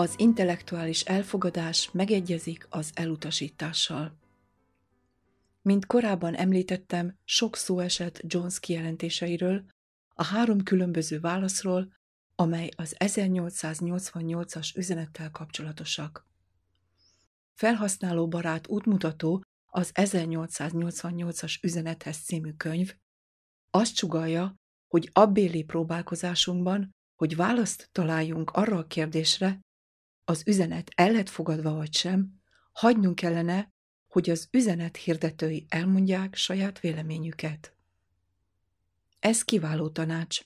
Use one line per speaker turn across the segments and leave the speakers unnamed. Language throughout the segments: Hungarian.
Az intellektuális elfogadás megegyezik az elutasítással. Mint korábban említettem, sok szó esett Jones kijelentéseiről, a három különböző válaszról, amely az 1888-as üzenettel kapcsolatosak. Felhasználó barát útmutató az 1888-as üzenethez című könyv azt sugalja, hogy abbéli próbálkozásunkban, hogy választ találjunk arra a kérdésre, az üzenet el lett fogadva vagy sem, hagynunk kellene, hogy az üzenet hirdetői elmondják saját véleményüket. Ez kiváló tanács.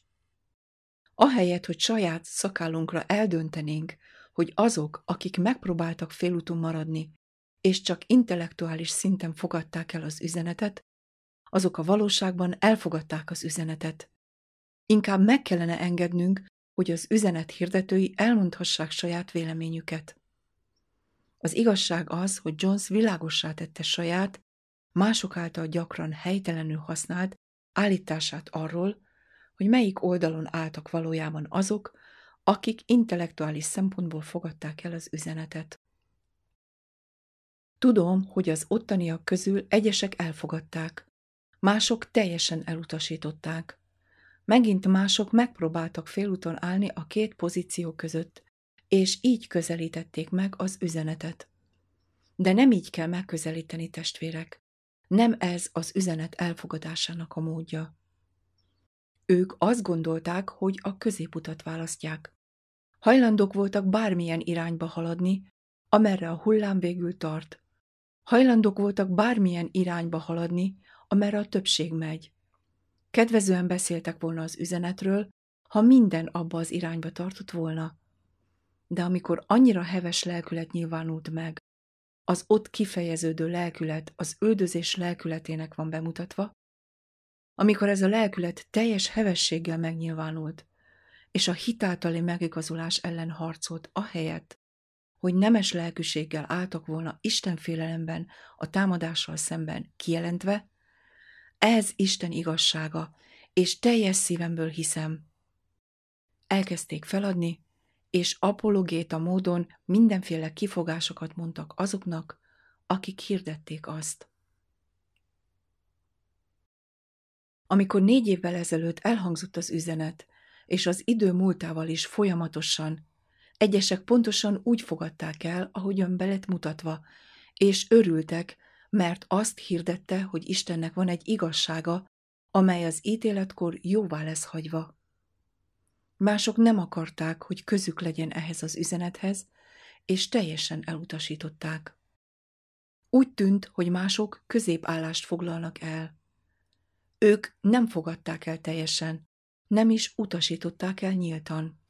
Ahelyett, hogy saját szakállunkra eldöntenénk, hogy azok, akik megpróbáltak félúton maradni, és csak intellektuális szinten fogadták el az üzenetet, azok a valóságban elfogadták az üzenetet. Inkább meg kellene engednünk, hogy az üzenet hirdetői elmondhassák saját véleményüket. Az igazság az, hogy Jones világossá tette saját, mások által gyakran helytelenül használt állítását arról, hogy melyik oldalon álltak valójában azok, akik intellektuális szempontból fogadták el az üzenetet. Tudom, hogy az ottaniak közül egyesek elfogadták, mások teljesen elutasították. Megint mások megpróbáltak félúton állni a két pozíció között, és így közelítették meg az üzenetet. De nem így kell megközelíteni, testvérek. Nem ez az üzenet elfogadásának a módja. Ők azt gondolták, hogy a középutat választják. Hajlandók voltak bármilyen irányba haladni, amerre a hullám végül tart. Hajlandók voltak bármilyen irányba haladni, amerre a többség megy. Kedvezően beszéltek volna az üzenetről, ha minden abba az irányba tartott volna. De amikor annyira heves lelkület nyilvánult meg, az ott kifejeződő lelkület az üldözés lelkületének van bemutatva, amikor ez a lelkület teljes hevességgel megnyilvánult, és a hitáltali megigazulás ellen harcolt ahelyett, hogy nemes lelkűséggel álltak volna Isten félelemben a támadással szemben kijelentve, ez Isten igazsága, és teljes szívemből hiszem. Elkezdték feladni, és apologéta módon mindenféle kifogásokat mondtak azoknak, akik hirdették azt. Amikor négy évvel ezelőtt elhangzott az üzenet, és az idő múltával is folyamatosan, egyesek pontosan úgy fogadták el, ahogyan be lett mutatva, és örültek, mert azt hirdette, hogy Istennek van egy igazsága, amely az ítéletkor jóvá lesz hagyva. Mások nem akarták, hogy közük legyen ehhez az üzenethez, és teljesen elutasították. Úgy tűnt, hogy mások középállást foglalnak el. Ők nem fogadták el teljesen, nem is utasították el nyíltan.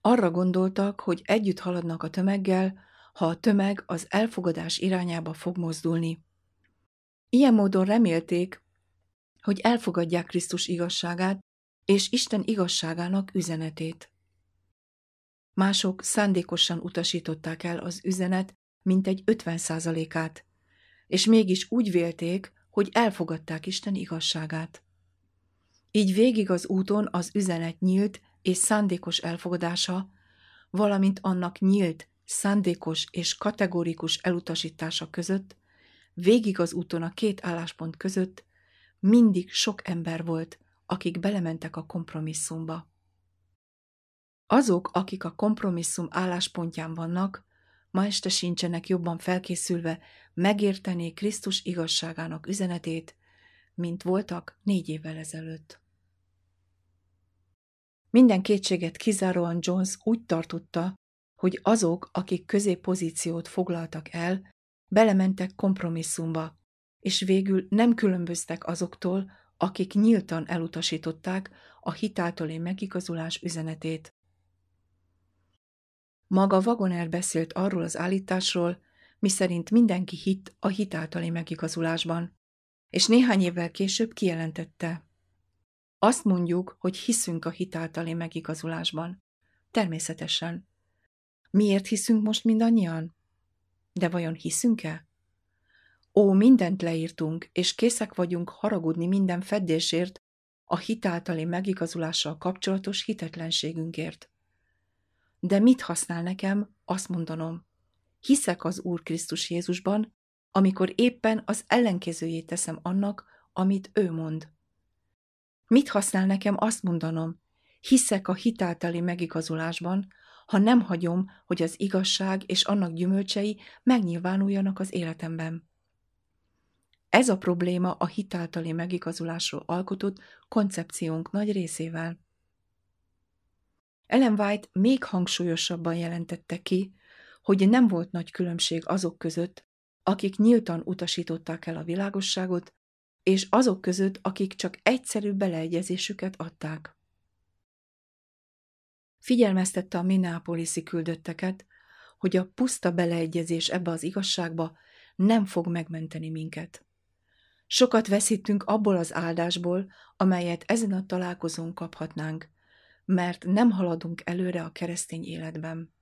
Arra gondoltak, hogy együtt haladnak a tömeggel, ha a tömeg az elfogadás irányába fog mozdulni. Ilyen módon remélték, hogy elfogadják Krisztus igazságát és Isten igazságának üzenetét. Mások szándékosan utasították el az üzenet mintegy 50 százalékát, és mégis úgy vélték, hogy elfogadták Isten igazságát. Így végig az úton az üzenet nyílt és szándékos elfogadása, valamint annak nyílt, szándékos és kategórikus elutasítása között, végig az úton a két álláspont között mindig sok ember volt, akik belementek a kompromisszumba. Azok, akik a kompromisszum álláspontján vannak, ma este sincsenek jobban felkészülve megérteni Krisztus igazságának üzenetét, mint voltak négy évvel ezelőtt. Minden kétséget kizáróan Jones úgy tartotta, hogy azok, akik középpozíciót foglaltak el, belementek kompromisszumba, és végül nem különböztek azoktól, akik nyíltan elutasították a hitáltali megigazulás üzenetét. Maga Wagoner beszélt arról az állításról, miszerint mindenki hitt a hitáltali megigazulásban, és néhány évvel később kijelentette. Azt mondjuk, hogy hiszünk a hitáltali megigazulásban. Természetesen. Miért hiszünk most mindannyian? De vajon hiszünk-e? Ó, mindent leírtunk, és készek vagyunk haragudni minden feddésért, a hitáltali megigazulással kapcsolatos hitetlenségünkért. De mit használ nekem azt mondanom? Hiszek az Úr Krisztus Jézusban, amikor éppen az ellenkezőjét teszem annak, amit ő mond. Mit használ nekem azt mondanom? Hiszek a hitáltali megigazolásban, ha nem hagyom, hogy az igazság és annak gyümölcsei megnyilvánuljanak az életemben. Ez a probléma a hitáltali megigazolásról alkotott koncepciónk nagy részével. Ellen White még hangsúlyosabban jelentette ki, hogy nem volt nagy különbség azok között, akik nyíltan utasították el a világosságot, és azok között, akik csak egyszerű beleegyezésüket adták. Figyelmeztette a Minneapolis-i küldötteket, hogy a puszta beleegyezés ebbe az igazságba nem fog megmenteni minket. Sokat veszítünk abból az áldásból, amelyet ezen a találkozón kaphatnánk, mert nem haladunk előre a keresztény életben.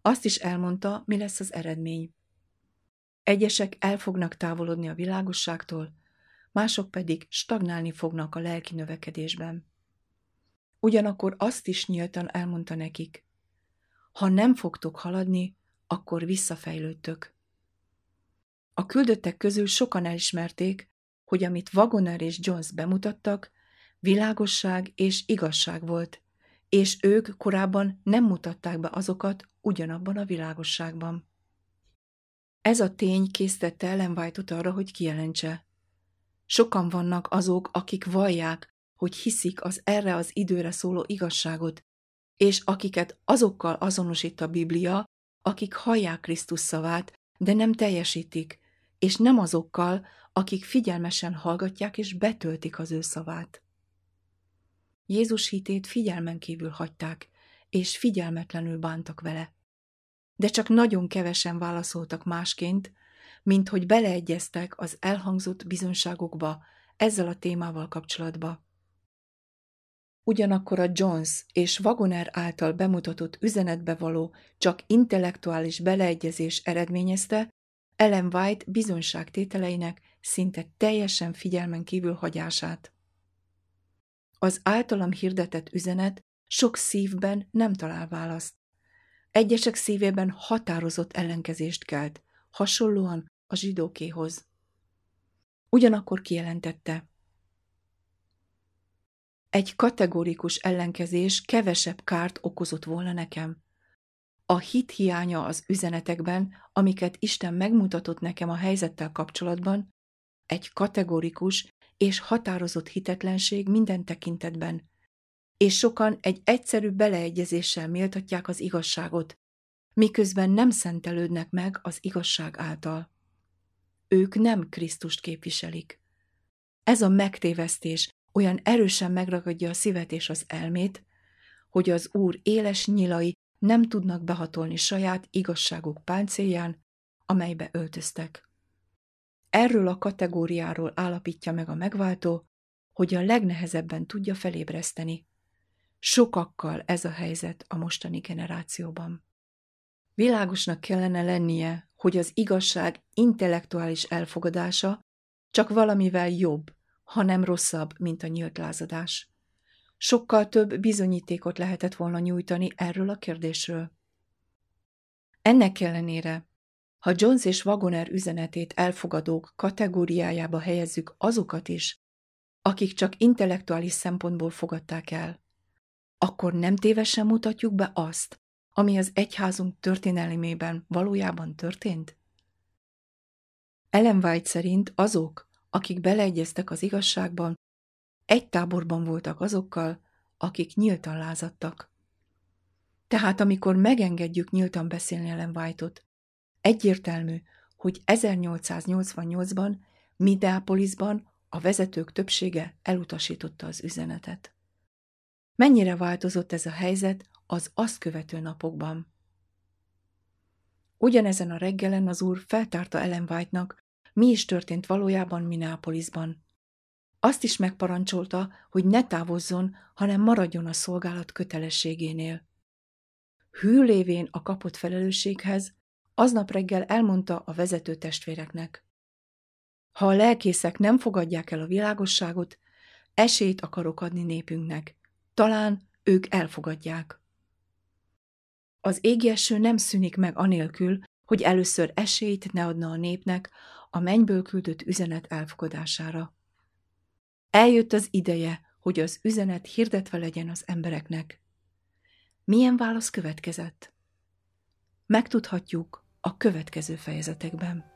Azt is elmondta, mi lesz az eredmény. Egyesek el fognak távolodni a világosságtól, mások pedig stagnálni fognak a lelki növekedésben. Ugyanakkor azt is nyíltan elmondta nekik, ha nem fogtok haladni, akkor visszafejlődtök. A küldöttek közül sokan elismerték, hogy amit Wagoner és Jones bemutattak, világosság és igazság volt, és ők korábban nem mutatták be azokat ugyanabban a világosságban. Ez a tény készítette Ellen White-ot arra, hogy kijelentse. Sokan vannak azok, akik vallják, hogy hiszik az erre az időre szóló igazságot, és akiket azokkal azonosít a Biblia, akik hallják Krisztus szavát, de nem teljesítik, és nem azokkal, akik figyelmesen hallgatják és betöltik az ő szavát. Jézus hitét figyelmen kívül hagyták, és figyelmetlenül bántak vele. De csak nagyon kevesen válaszoltak másként, mint hogy beleegyeztek az elhangzott bizonságokba ezzel a témával kapcsolatba. Ugyanakkor a Jones és Wagoner által bemutatott üzenetbe való csak intellektuális beleegyezés eredményezte Ellen White bizonyságtételeinek szinte teljesen figyelmen kívül hagyását. Az általam hirdetett üzenet sok szívben nem talál választ. Egyesek szívében határozott ellenkezést kelt, hasonlóan a zsidókéhoz. Ugyanakkor kijelentette, egy kategórikus ellenkezés kevesebb kárt okozott volna nekem. A hit hiánya az üzenetekben, amiket Isten megmutatott nekem a helyzettel kapcsolatban, egy kategórikus és határozott hitetlenség minden tekintetben, és sokan egy egyszerű beleegyezéssel méltatják az igazságot, miközben nem szentelődnek meg az igazság által. Ők nem Krisztust képviselik. Ez a megtévesztés olyan erősen megragadja a szívet és az elmét, hogy az Úr éles nyilai nem tudnak behatolni saját igazságuk páncélján, amelybe öltöztek. Erről a kategóriáról állapítja meg a megváltó, hogy a legnehezebben tudja felébreszteni. Sokakkal ez a helyzet a mostani generációban. Világosnak kellene lennie, hogy az igazság intellektuális elfogadása csak valamivel jobb, hanem rosszabb, mint a nyílt lázadás. Sokkal több bizonyítékot lehetett volna nyújtani erről a kérdésről. Ennek ellenére, ha Jones és Wagoner üzenetét elfogadók kategóriájába helyezzük azokat is, akik csak intellektuális szempontból fogadták el, akkor nem tévesen mutatjuk be azt, ami az egyházunk történelmében valójában történt? Ellen White szerint azok, akik beleegyeztek az igazságban, egy táborban voltak azokkal, akik nyíltan lázadtak. Tehát amikor megengedjük nyíltan beszélni Ellen White-ot, egyértelmű, hogy 1888-ban Minneapolisban a vezetők többsége elutasította az üzenetet. Mennyire változott ez a helyzet az azt követő napokban? Ugyanezen a reggelen az úr feltárta Ellen White-nak, mi is történt valójában Minneapolisban. Azt is megparancsolta, hogy ne távozzon, hanem maradjon a szolgálat kötelességénél. Hű lévén a kapott felelősséghez, aznap reggel elmondta a vezető testvéreknek. Ha a lelkészek nem fogadják el a világosságot, esélyt akarok adni népünknek. Talán ők elfogadják. Az égi eső nem szűnik meg anélkül, hogy először esélyt ne adna a népnek a mennyből küldött üzenet elfogadására. Eljött az ideje, hogy az üzenet hirdetve legyen az embereknek. Milyen válasz következett? Megtudhatjuk a következő fejezetekben.